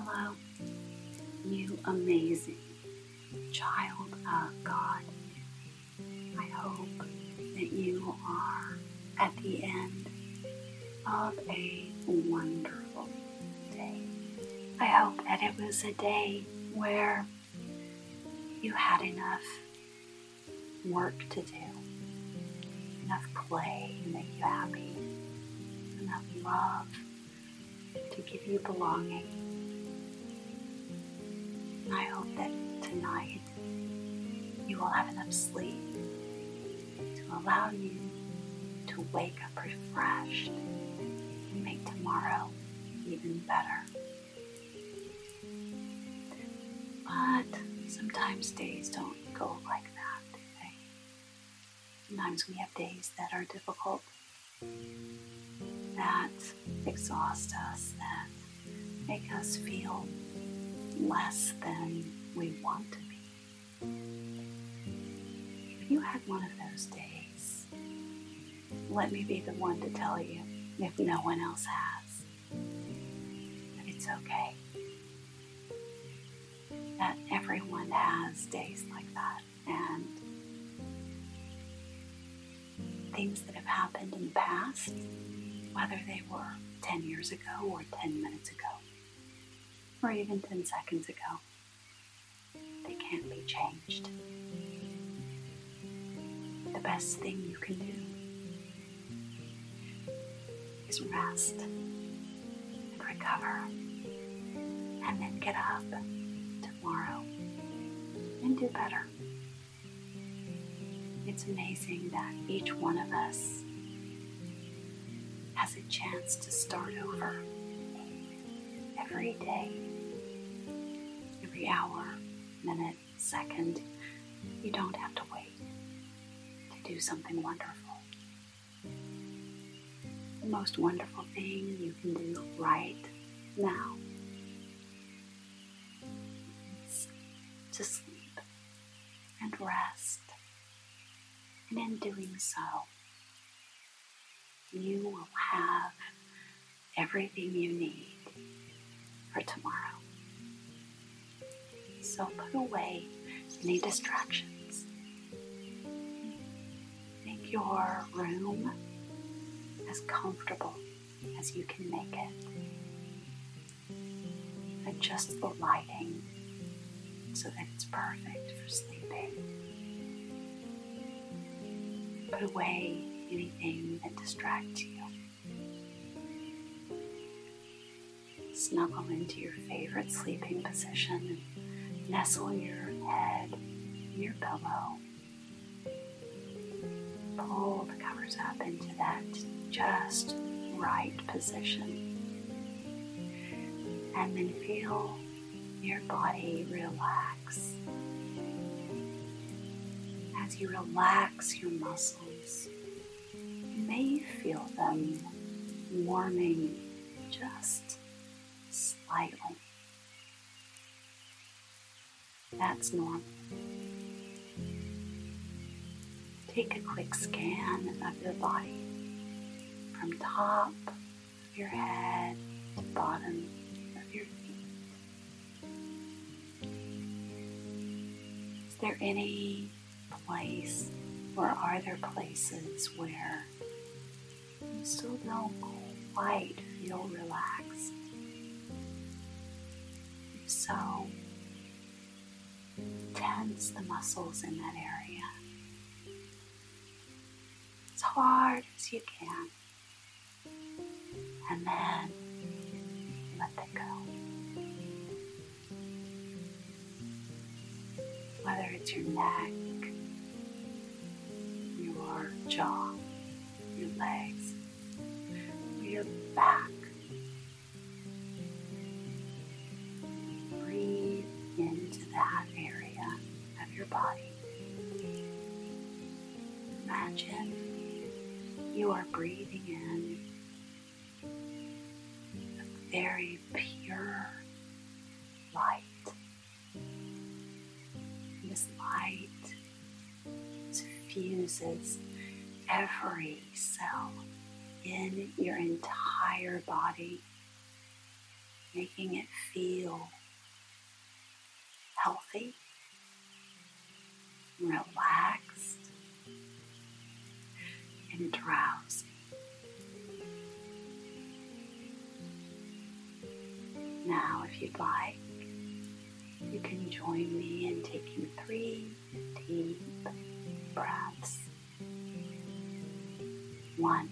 Hello, you amazing child of God. I hope that you are at the end of a wonderful day. I hope that it was a day where you had enough work to do, enough play to make you happy, enough love to give you belonging. And I hope that tonight you will have enough sleep to allow you to wake up refreshed and make tomorrow even better. But sometimes days don't go like that, do they? Sometimes we have days that are difficult, that exhaust us, that make us feel less than we want to be. If you had one of those days, let me be the one to tell you, if no one else has, that it's okay. That everyone has days like that, and things that have happened in the past, whether they were 10 years ago or 10 minutes ago, or even 10 seconds ago, they can't be changed. The best thing you can do is rest and recover and then get up tomorrow and do better. It's amazing that each one of us has a chance to start over every day, every hour, minute, second. You don't have to wait to do something wonderful. The most wonderful thing you can do right now is to sleep and rest. And in doing so, you will have everything you need for tomorrow. So put away any distractions. Make your room as comfortable as you can make it. Adjust the lighting so that it's perfect for sleeping. Put away anything that distracts you. Snuggle into your favorite sleeping position nestle your head in your pillow. Pull the covers up into that just right position. And then feel your body relax. As you relax your muscles, you may feel them warming just slightly. That's normal. Take a quick scan of your body from top of your head to bottom of your feet. Is there any place or are there places where you still don't quite feel relaxed? If so, tense the muscles in that area as hard as you can. And then let them go. Whether it's your neck, your jaw, your legs, your back. Imagine you are breathing in a very pure light. And this light suffuses every cell in your entire body. making it feel healthy, relaxed, and drowsy. Now, if you'd like, you can join me in taking three deep breaths. One.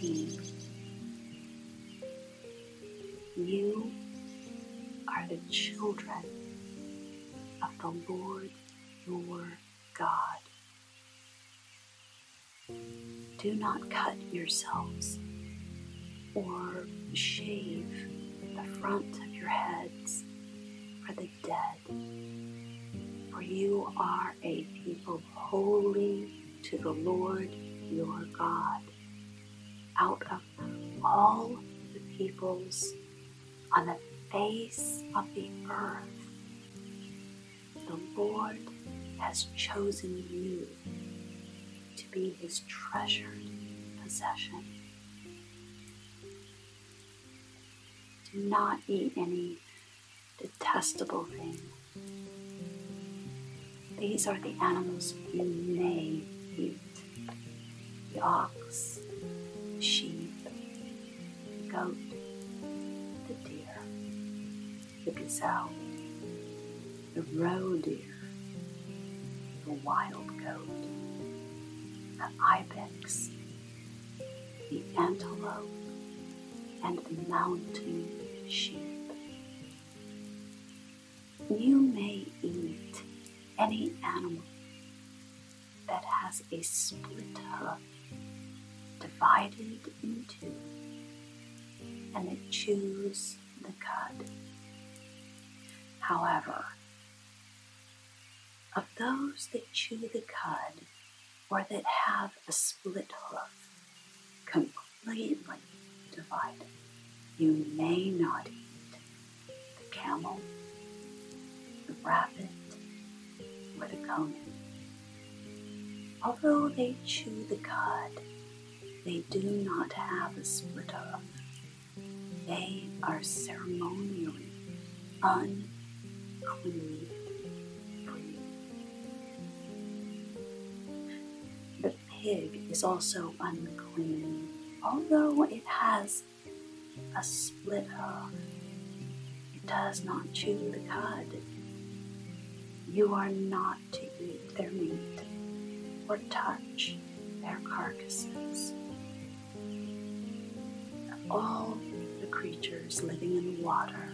14. You are the children of the Lord your God. Do not cut yourselves or shave the front of your heads for the dead, for you are a people holy to the Lord your God. Out of all the peoples on the face of the earth, the Lord has chosen you to be his treasured possession. Do not eat any detestable thing. These are the animals you may eat the ox, goat, the deer, the gazelle, the roe deer, the wild goat, the ibex, the antelope, and the mountain sheep. You may eat any animal that has a split hoof divided into and that chews the cud. However, of those that chew the cud or that have a split hoof completely divided, you may not eat the camel, the rabbit, or the coney. Although they chew the cud, they do not have a split hoof. They are ceremonially unclean. The pig is also unclean, although it has a split hoof. It does not chew the cud. You are not to eat their meat or touch their carcasses. All creatures living in water,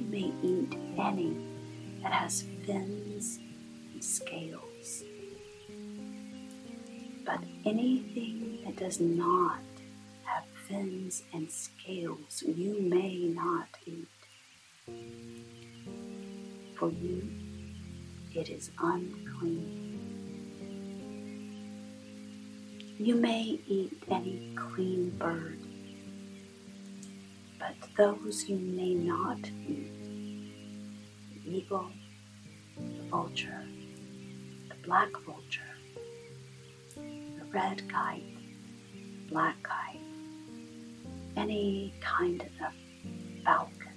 you may eat any that has fins and scales. But anything that does not have fins and scales, you may not eat. For you, it is unclean. You may eat any clean bird, but those you may not the eagle, the vulture, the black vulture, the red kite, black kite, any kind of falcon,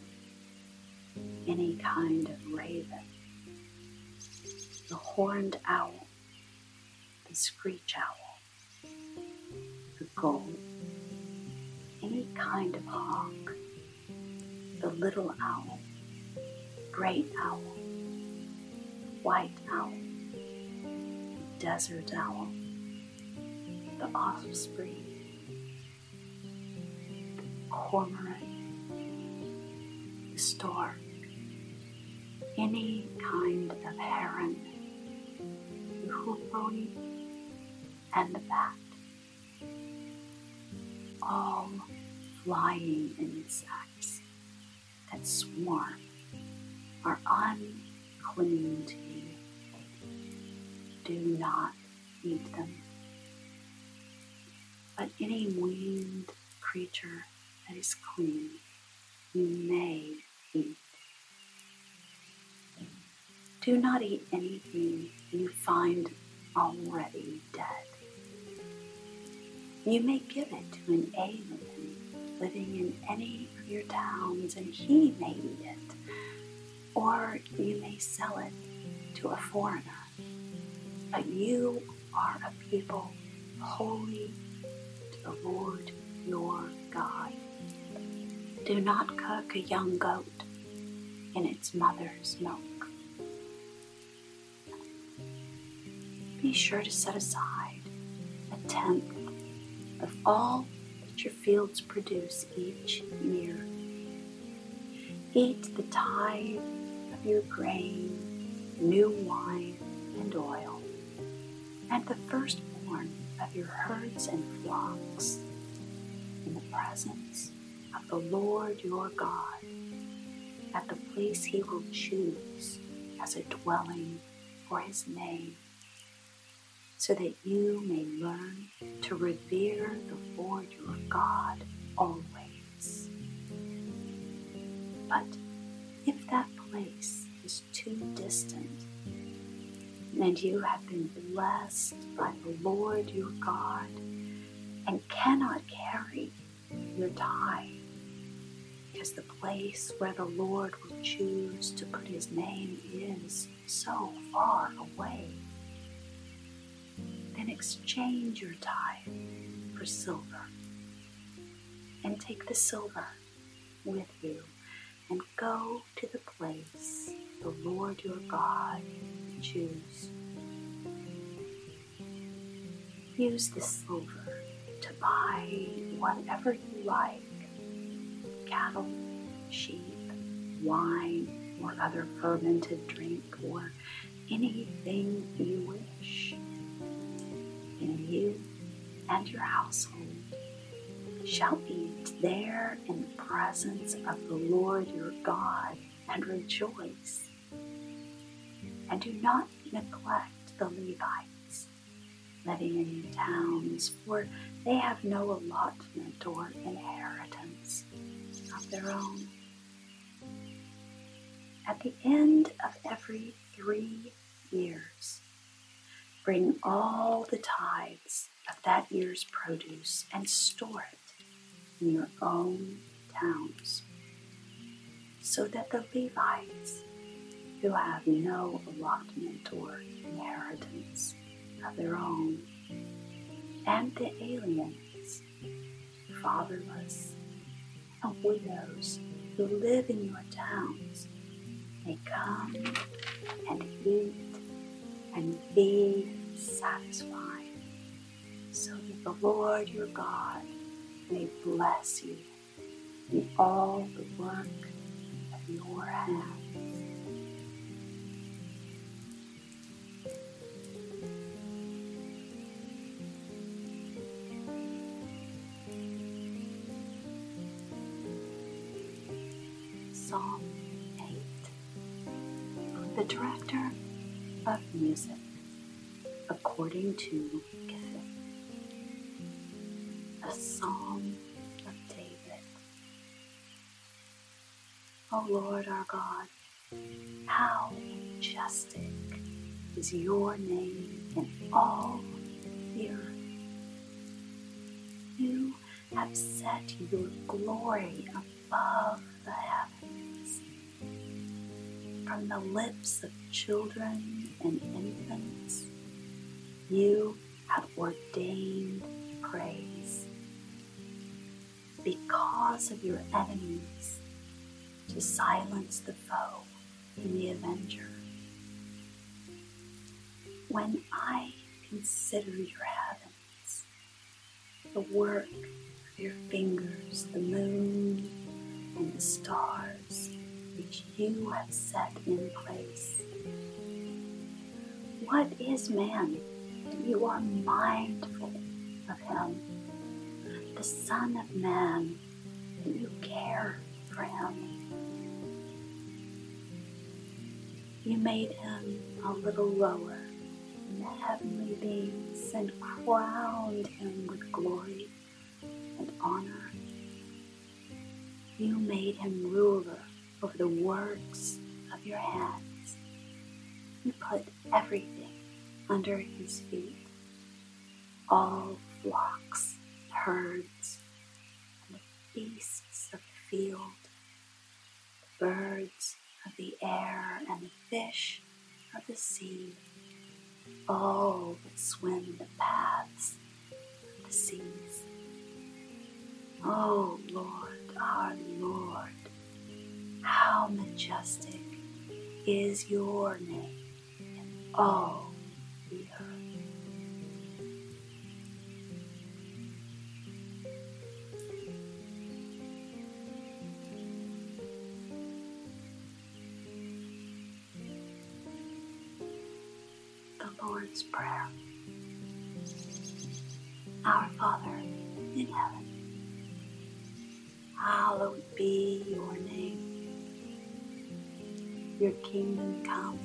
any kind of raven, the horned owl, the screech owl the gull, any kind of hawk, the little owl, great owl, white owl, desert owl, the osprey, the cormorant, the stork, any kind of heron, the hoopoe, and the bat all flying insects that swarm are unclean to you. Do not eat them. But any winged creature that is clean, you may eat. Do not eat anything you find already dead. You may give it to an alien living in any of your towns, and he may eat it. Or you may sell it to a foreigner. But you are a people holy to the Lord your God. Do not cook a young goat in its mother's milk. Be sure to set aside a tenth of all that your fields produce each year. Eat the tithe of your grain, new wine, and oil, and the firstborn of your herds and flocks in the presence of the Lord your God at the place he will choose as a dwelling for his name so that you may learn to revere the Lord your God always. But if that place is too distant, and you have been blessed by the Lord your God and cannot carry your tithe, because the place where the Lord will choose to put his name is so far away then exchange your tithe for silver. And take the silver with you and go to the place the Lord your God will choose. Use the silver to buy whatever you like cattle, sheep, wine, or other fermented drink, or anything you wish and you and your household shall eat there in the presence of the Lord your God and rejoice. And do not neglect the Levites living in towns, for they have no allotment or inheritance of their own. At the end of every three years, Bring all the tithes of that year's produce and store it in your own towns, so that the Levites, who have no allotment or inheritance of their own, and the aliens, fatherless, and widows who live in your towns may come and eat and be satisfied, so that the Lord your God may bless you in all the work of your hands. Psalm 8 The director of music according to a psalm of David. O Lord our God, how majestic is your name in all the earth. You have set your glory above the heavens. From the lips of children and infants, you have ordained praise because of your enemies to silence the foe and the avenger. When I consider your heavens, the work of your fingers, the moon and the stars which you have set in place. What is man you are mindful of him, the Son of Man, you care for him. You made him a little lower than the heavenly beings and crowned him with glory and honor. You made him ruler over the works of your hands. You put everything under his feet, all flocks, herds, and the beasts of the field, the birds of the air, and the fish of the sea, all that swim the paths of the seas. Oh Lord, our Lord, how majestic is your name Oh, all the earth. The Lord's Prayer. Our Father in heaven, hallowed be your name. Your kingdom come,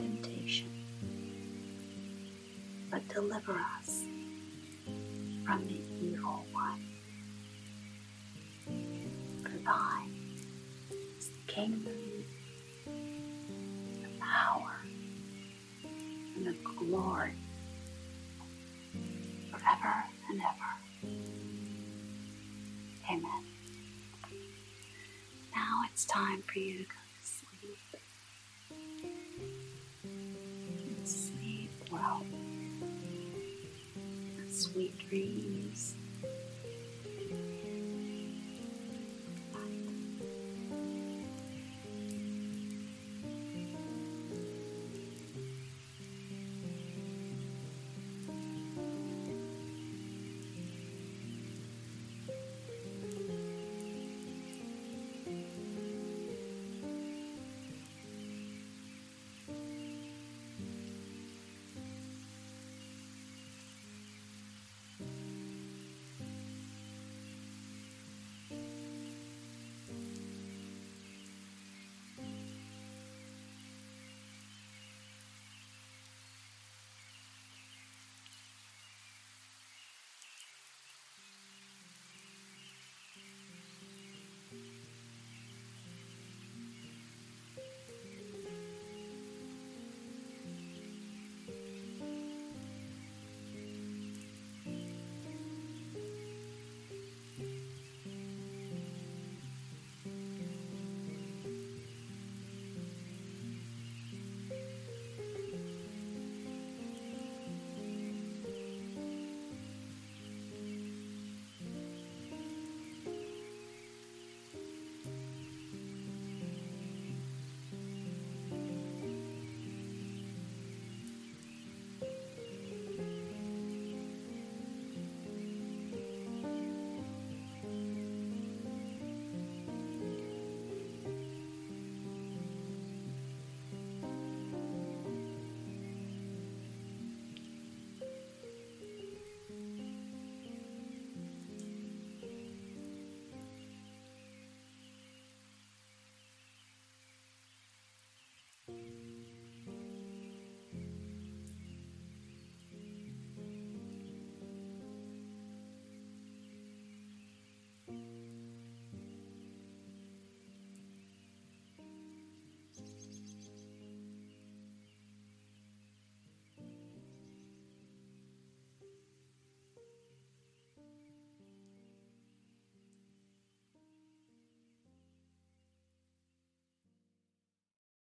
temptation, but deliver us from the evil one. For thine is the kingdom, the power, and the glory forever and ever. Amen. Now it's time for you to go Sweet dreams.